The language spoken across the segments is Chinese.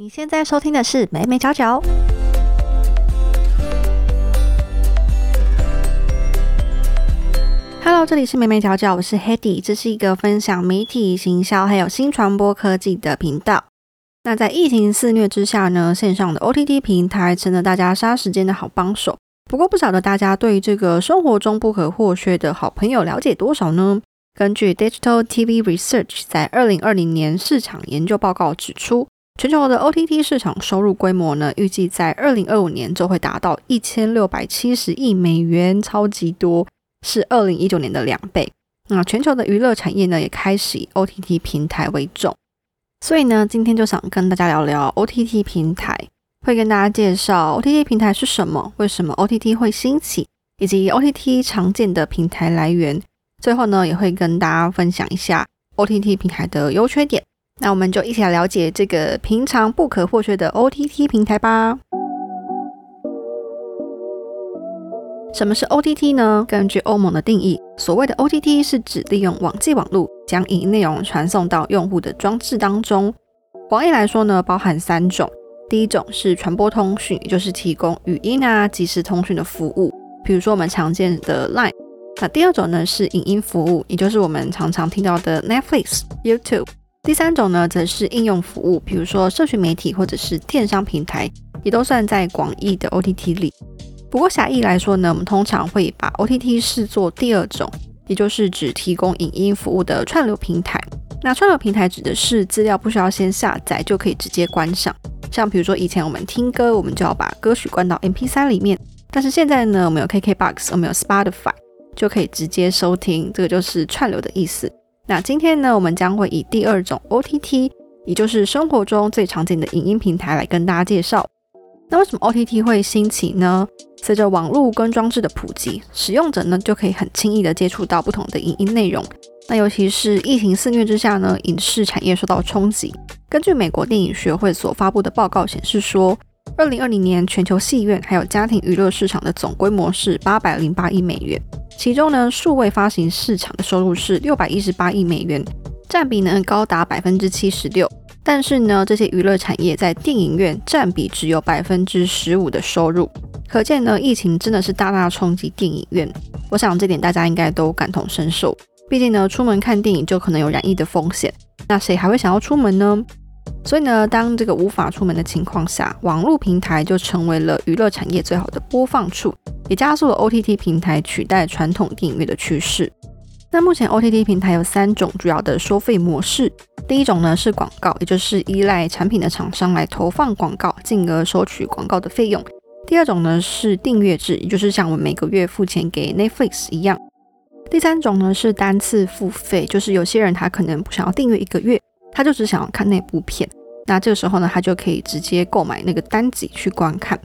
你现在收听的是《美美角角》。Hello，这里是美美角角，我是 Hedy，这是一个分享媒体行销还有新传播科技的频道。那在疫情肆虐之下呢，线上的 OTT 平台成了大家杀时间的好帮手。不过，不晓得大家对这个生活中不可或缺的好朋友了解多少呢？根据 Digital TV Research 在二零二零年市场研究报告指出，全球的 OTT 市场收入规模呢，预计在二零二五年就会达到一千六百七十亿美元，超级多，是二零一九年的两倍。那全球的娱乐产业呢，也开始以 OTT 平台为重。所以呢，今天就想跟大家聊聊 OTT 平台，会跟大家介绍 OTT 平台是什么，为什么 OTT 会兴起，以及 OTT 常见的平台来源。最后呢，也会跟大家分享一下 OTT 平台的优缺点。那我们就一起来了解这个平常不可或缺的 OTT 平台吧。什么是 OTT 呢？根据欧盟的定义，所谓的 OTT 是指利用网际网络将影音内容传送到用户的装置当中。广义来说呢，包含三种。第一种是传播通讯，也就是提供语音啊即时通讯的服务，比如说我们常见的 Line。那第二种呢是影音服务，也就是我们常常听到的 Netflix、YouTube。第三种呢则是应用服务，比如说社群媒体或者是电商平台，也都算在广义的 OTT 里。不过狭义来说呢，我们通常会把 OTT 视作第二种，也就是只提供影音服务的串流平台。那串流平台指的是资料不需要先下载就可以直接观赏，像比如说以前我们听歌，我们就要把歌曲关到 MP3 里面，但是现在呢，我们有 KKBOX，我们有 Spotify。就可以直接收听，这个就是串流的意思。那今天呢，我们将会以第二种 OTT，也就是生活中最常见的影音平台来跟大家介绍。那为什么 OTT 会兴起呢？随着网络跟装置的普及，使用者呢就可以很轻易的接触到不同的影音内容。那尤其是疫情肆虐之下呢，影视产业受到冲击。根据美国电影学会所发布的报告显示说，二零二零年全球戏院还有家庭娱乐市场的总规模是八百零八亿美元。其中呢，数位发行市场的收入是六百一十八亿美元，占比呢高达百分之七十六。但是呢，这些娱乐产业在电影院占比只有百分之十五的收入，可见呢，疫情真的是大大冲击电影院。我想这点大家应该都感同身受。毕竟呢，出门看电影就可能有染疫的风险，那谁还会想要出门呢？所以呢，当这个无法出门的情况下，网络平台就成为了娱乐产业最好的播放处。也加速了 OTT 平台取代传统电影院的趋势。那目前 OTT 平台有三种主要的收费模式。第一种呢是广告，也就是依赖产品的厂商来投放广告，进而收取广告的费用。第二种呢是订阅制，也就是像我们每个月付钱给 Netflix 一样。第三种呢是单次付费，就是有些人他可能不想要订阅一个月，他就只想要看那部片，那这个时候呢他就可以直接购买那个单集去观看。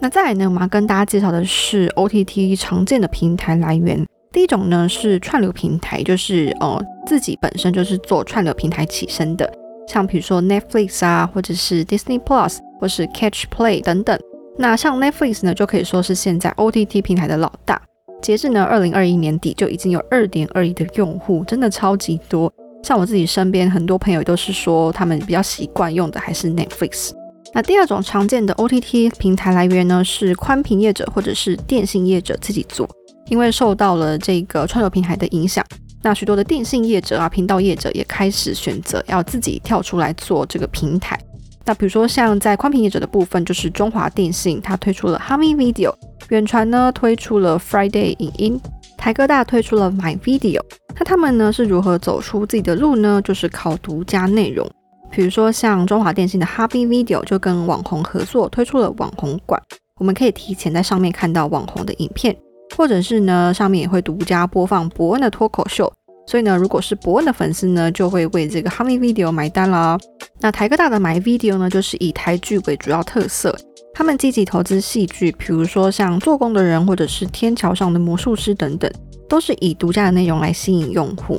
那再来呢，我们要跟大家介绍的是 OTT 常见的平台来源。第一种呢是串流平台，就是呃自己本身就是做串流平台起身的，像比如说 Netflix 啊，或者是 Disney Plus，或是 Catch Play 等等。那像 Netflix 呢，就可以说是现在 OTT 平台的老大。截至呢二零二一年底，就已经有二点二亿的用户，真的超级多。像我自己身边很多朋友都是说，他们比较习惯用的还是 Netflix。那第二种常见的 OTT 平台来源呢，是宽频业者或者是电信业者自己做，因为受到了这个串流平台的影响，那许多的电信业者啊、频道业者也开始选择要自己跳出来做这个平台。那比如说像在宽频业者的部分，就是中华电信，它推出了 Hami Video，远传呢推出了 Friday 影音，台哥大推出了 My Video。那他们呢是如何走出自己的路呢？就是靠独家内容。比如说，像中华电信的 Happy Video 就跟网红合作推出了网红馆，我们可以提前在上面看到网红的影片，或者是呢，上面也会独家播放伯恩的脱口秀。所以呢，如果是伯恩的粉丝呢，就会为这个 Happy Video 买单啦。那台科大的 My Video 呢，就是以台剧为主要特色，他们积极投资戏剧，比如说像做工的人，或者是天桥上的魔术师等等，都是以独家的内容来吸引用户。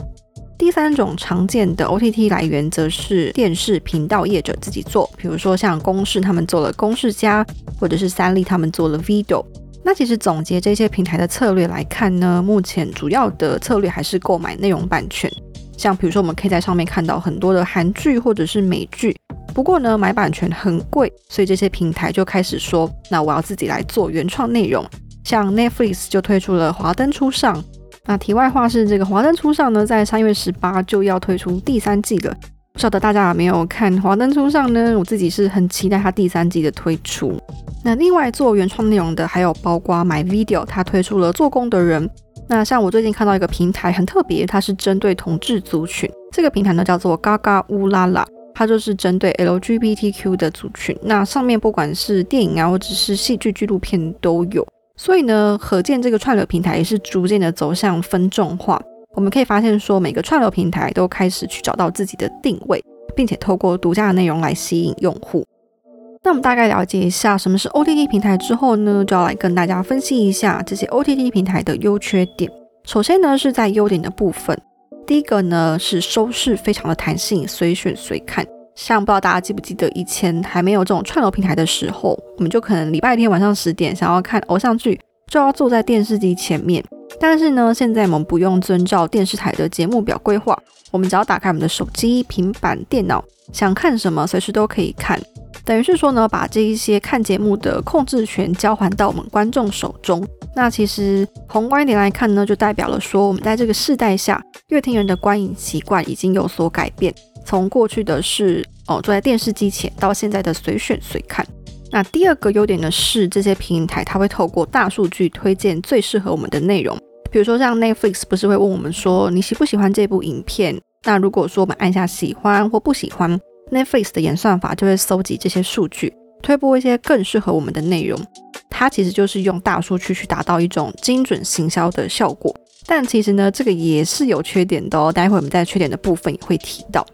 第三种常见的 OTT 来源，则是电视频道业者自己做，比如说像公视他们做了公视家，或者是三立他们做了 Video。那其实总结这些平台的策略来看呢，目前主要的策略还是购买内容版权。像比如说，我们可以在上面看到很多的韩剧或者是美剧，不过呢，买版权很贵，所以这些平台就开始说，那我要自己来做原创内容。像 Netflix 就推出了《华灯初上》。那题外话是，这个《华灯初上》呢，在三月十八就要推出第三季了。不晓得大家有没有看《华灯初上》呢？我自己是很期待它第三季的推出。那另外做原创内容的，还有包括 My Video，它推出了做工的人。那像我最近看到一个平台很特别，它是针对同志族群。这个平台呢叫做嘎嘎乌拉拉，它就是针对 LGBTQ 的族群。那上面不管是电影啊，或者是戏剧纪录片都有。所以呢，可见这个串流平台也是逐渐的走向分众化。我们可以发现说，每个串流平台都开始去找到自己的定位，并且透过独家的内容来吸引用户。那我们大概了解一下什么是 OTT 平台之后呢，就要来跟大家分析一下这些 OTT 平台的优缺点。首先呢，是在优点的部分，第一个呢是收视非常的弹性，随选随看。像不知道大家记不记得以前还没有这种串流平台的时候，我们就可能礼拜天晚上十点想要看偶像剧，就要坐在电视机前面。但是呢，现在我们不用遵照电视台的节目表规划，我们只要打开我们的手机、平板电脑，想看什么随时都可以看。等于是说呢，把这一些看节目的控制权交还到我们观众手中。那其实宏观一点来看呢，就代表了说，我们在这个世代下，乐听人的观影习惯已经有所改变，从过去的是哦坐在电视机前，到现在的随选随看。那第二个优点呢是，这些平台它会透过大数据推荐最适合我们的内容。比如说像 Netflix 不是会问我们说，你喜不喜欢这部影片？那如果说我们按下喜欢或不喜欢。Netflix 的演算法就会搜集这些数据，推播一些更适合我们的内容。它其实就是用大数据去达到一种精准行销的效果。但其实呢，这个也是有缺点的哦。待会我们在缺点的部分也会提到。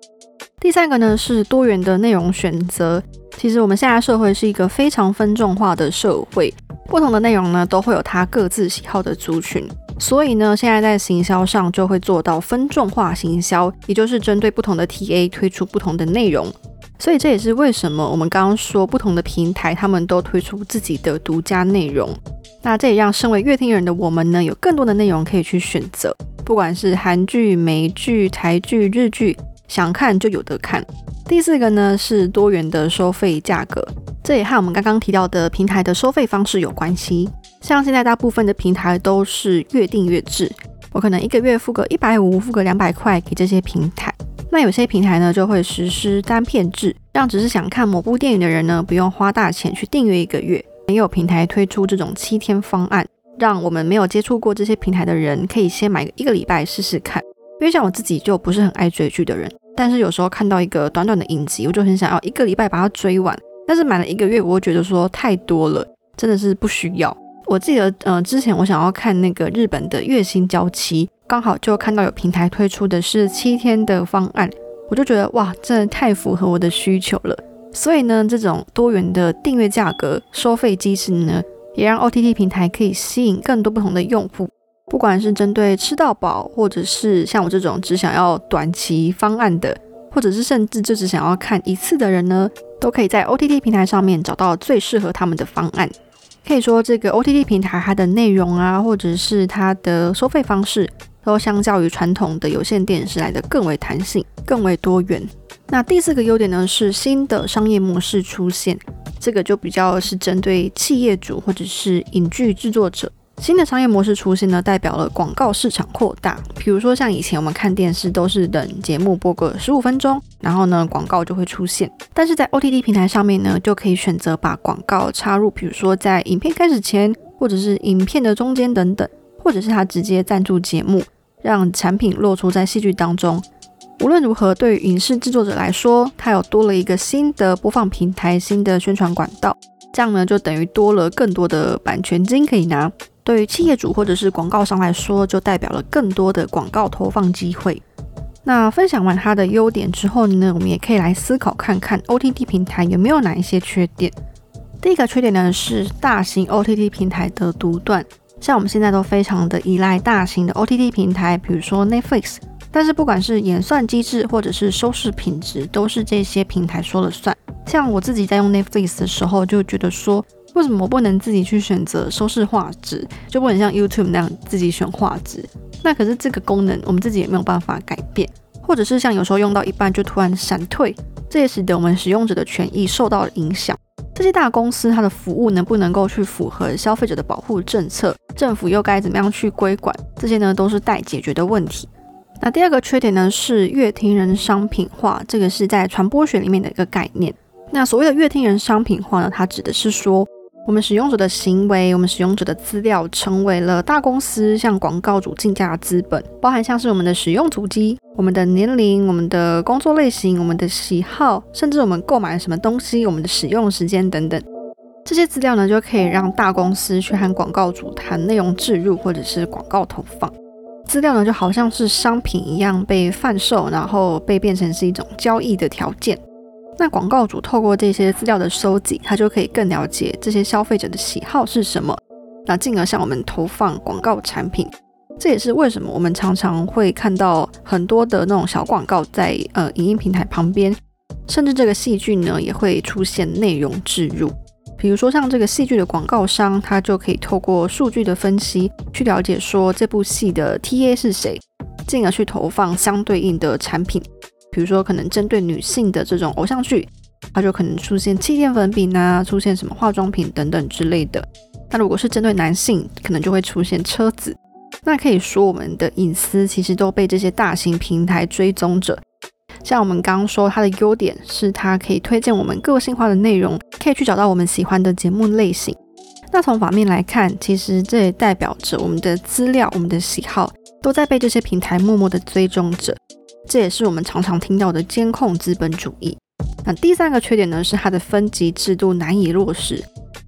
第三个呢是多元的内容选择。其实我们现在社会是一个非常分众化的社会，不同的内容呢都会有它各自喜好的族群。所以呢，现在在行销上就会做到分众化行销，也就是针对不同的 TA 推出不同的内容。所以这也是为什么我们刚刚说不同的平台他们都推出自己的独家内容。那这也让身为乐听人的我们呢，有更多的内容可以去选择，不管是韩剧、美剧、台剧、日剧，想看就有得看。第四个呢是多元的收费价格，这也和我们刚刚提到的平台的收费方式有关系。像现在大部分的平台都是月订阅制，我可能一个月付个一百五，付个两百块给这些平台。那有些平台呢就会实施单片制，让只是想看某部电影的人呢不用花大钱去订阅一个月。也有平台推出这种七天方案，让我们没有接触过这些平台的人可以先买一个礼拜试试看。因为像我自己就不是很爱追剧的人，但是有时候看到一个短短的影集，我就很想要一个礼拜把它追完。但是买了一个月，我会觉得说太多了，真的是不需要。我记得，呃，之前我想要看那个日本的月薪娇妻，刚好就看到有平台推出的是七天的方案，我就觉得哇，真的太符合我的需求了。所以呢，这种多元的订阅价格收费机制呢，也让 OTT 平台可以吸引更多不同的用户，不管是针对吃到饱，或者是像我这种只想要短期方案的，或者是甚至就只想要看一次的人呢，都可以在 OTT 平台上面找到最适合他们的方案。可以说，这个 OTT 平台它的内容啊，或者是它的收费方式，都相较于传统的有线电视来的更为弹性、更为多元。那第四个优点呢，是新的商业模式出现，这个就比较是针对企业主或者是影剧制作者。新的商业模式出现呢，代表了广告市场扩大。比如说，像以前我们看电视都是等节目播个十五分钟，然后呢广告就会出现。但是在 OTT 平台上面呢，就可以选择把广告插入，比如说在影片开始前，或者是影片的中间等等，或者是它直接赞助节目，让产品落出在戏剧当中。无论如何，对于影视制作者来说，它有多了一个新的播放平台、新的宣传管道，这样呢就等于多了更多的版权金可以拿。对于企业主或者是广告商来说，就代表了更多的广告投放机会。那分享完它的优点之后呢，我们也可以来思考看看 OTT 平台有没有哪一些缺点。第一个缺点呢是大型 OTT 平台的独断，像我们现在都非常的依赖大型的 OTT 平台，比如说 Netflix，但是不管是演算机制或者是收视品质，都是这些平台说了算。像我自己在用 Netflix 的时候，就觉得说。为什么不能自己去选择收视画质，就不能像 YouTube 那样自己选画质？那可是这个功能我们自己也没有办法改变。或者是像有时候用到一半就突然闪退，这也使得我们使用者的权益受到了影响。这些大公司它的服务能不能够去符合消费者的保护政策？政府又该怎么样去规管？这些呢都是待解决的问题。那第二个缺点呢是乐听人商品化，这个是在传播学里面的一个概念。那所谓的乐听人商品化呢，它指的是说，我们使用者的行为，我们使用者的资料，成为了大公司向广告主竞价的资本，包含像是我们的使用足迹、我们的年龄、我们的工作类型、我们的喜好，甚至我们购买了什么东西、我们的使用时间等等。这些资料呢，就可以让大公司去和广告主谈内容置入或者是广告投放。资料呢，就好像是商品一样被贩售，然后被变成是一种交易的条件。那广告主透过这些资料的收集，他就可以更了解这些消费者的喜好是什么，那进而向我们投放广告产品。这也是为什么我们常常会看到很多的那种小广告在呃影音平台旁边，甚至这个戏剧呢也会出现内容置入。比如说像这个戏剧的广告商，他就可以透过数据的分析去了解说这部戏的 TA 是谁，进而去投放相对应的产品。比如说可能针对女性的这种偶像剧，它就可能出现气垫粉饼啊，出现什么化妆品等等之类的。那如果是针对男性，可能就会出现车子。那可以说我们的隐私其实都被这些大型平台追踪着。像我们刚刚说，它的优点是它可以推荐我们个性化的内容，可以去找到我们喜欢的节目类型。那从反面来看，其实这也代表着我们的资料、我们的喜好都在被这些平台默默的追踪着。这也是我们常常听到的监控资本主义。那第三个缺点呢，是它的分级制度难以落实。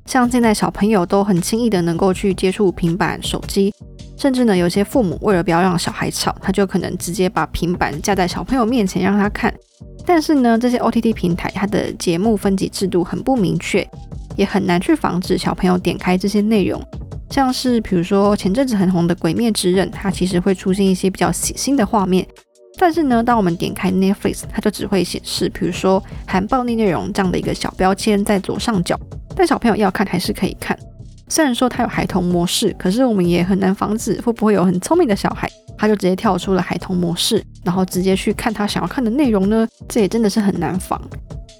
像现在小朋友都很轻易的能够去接触平板手机。甚至呢，有些父母为了不要让小孩吵，他就可能直接把平板架在小朋友面前让他看。但是呢，这些 OTT 平台它的节目分级制度很不明确，也很难去防止小朋友点开这些内容。像是比如说前阵子很红的《鬼灭之刃》，它其实会出现一些比较血腥的画面。但是呢，当我们点开 Netflix，它就只会显示，比如说含暴力内容这样的一个小标签在左上角。但小朋友要看还是可以看。虽然说它有孩童模式，可是我们也很难防止会不会有很聪明的小孩，他就直接跳出了孩童模式，然后直接去看他想要看的内容呢？这也真的是很难防。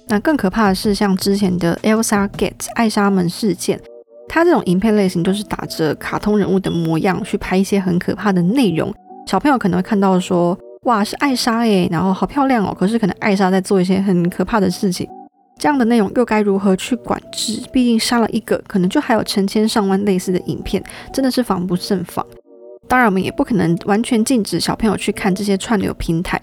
那更可怕的是，像之前的 Elsa Gate 艾莎门事件，它这种影片类型就是打着卡通人物的模样去拍一些很可怕的内容，小朋友可能会看到说，哇，是艾莎诶，然后好漂亮哦，可是可能艾莎在做一些很可怕的事情。这样的内容又该如何去管制？毕竟杀了一个，可能就还有成千上万类似的影片，真的是防不胜防。当然，我们也不可能完全禁止小朋友去看这些串流平台。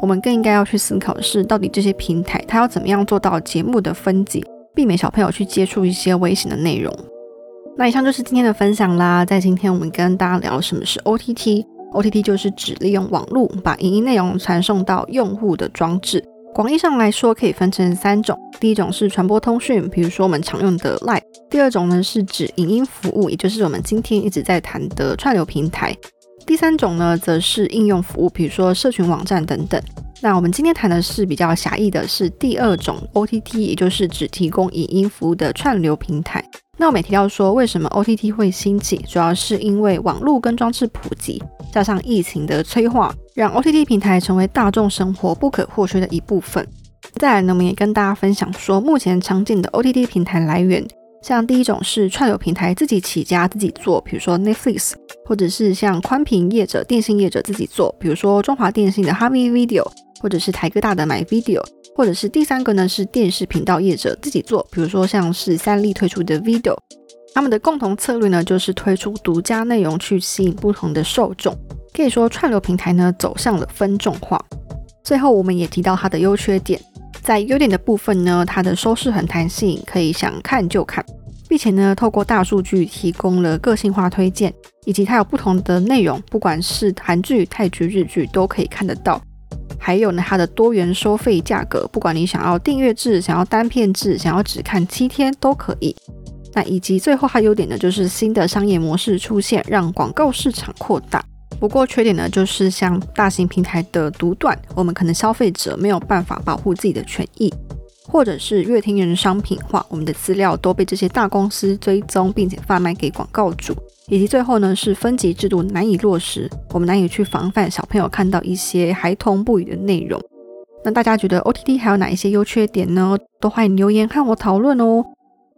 我们更应该要去思考的是，到底这些平台它要怎么样做到节目的分级，避免小朋友去接触一些危险的内容。那以上就是今天的分享啦。在今天我们跟大家聊什么是 OTT OTT 就是指利用网络把影音内容传送到用户的装置。广义上来说，可以分成三种。第一种是传播通讯，比如说我们常用的 Line；第二种呢是指影音服务，也就是我们今天一直在谈的串流平台；第三种呢则是应用服务，比如说社群网站等等。那我们今天谈的是比较狭义的，是第二种 OTT，也就是只提供影音服务的串流平台。那我们也提到说，为什么 OTT 会兴起，主要是因为网络跟装置普及，加上疫情的催化。让 OTT 平台成为大众生活不可或缺的一部分。再来呢，我们也跟大家分享说，目前常见的 OTT 平台来源，像第一种是串流平台自己起家自己做，比如说 Netflix，或者是像宽频业者、电信业者自己做，比如说中华电信的 Harvey Video，或者是台哥大的 My Video，或者是第三个呢是电视频道业者自己做，比如说像是三立推出的 Video，他们的共同策略呢就是推出独家内容去吸引不同的受众。可以说串流平台呢走向了分众化。最后我们也提到它的优缺点，在优点的部分呢，它的收视很弹性，可以想看就看，并且呢透过大数据提供了个性化推荐，以及它有不同的内容，不管是韩剧、泰剧、日剧都可以看得到。还有呢它的多元收费价格，不管你想要订阅制、想要单片制、想要只看七天都可以。那以及最后它优点呢就是新的商业模式出现，让广告市场扩大。不过缺点呢，就是像大型平台的独断，我们可能消费者没有办法保护自己的权益。或者是乐听人商品化，我们的资料都被这些大公司追踪，并且贩卖给广告主，以及最后呢是分级制度难以落实，我们难以去防范小朋友看到一些孩童不宜的内容。那大家觉得 OTT 还有哪一些优缺点呢？都欢迎留言和我讨论哦。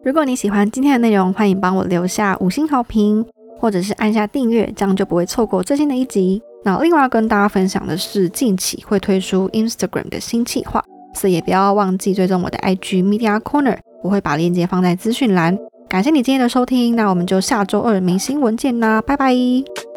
如果你喜欢今天的内容，欢迎帮我留下五星好评，或者是按下订阅，这样就不会错过最新的一集。那另外要跟大家分享的是，近期会推出 Instagram 的新计划。所以也不要忘记追踪我的 IG Media Corner，我会把链接放在资讯栏。感谢你今天的收听，那我们就下周二明星文见啦，拜拜。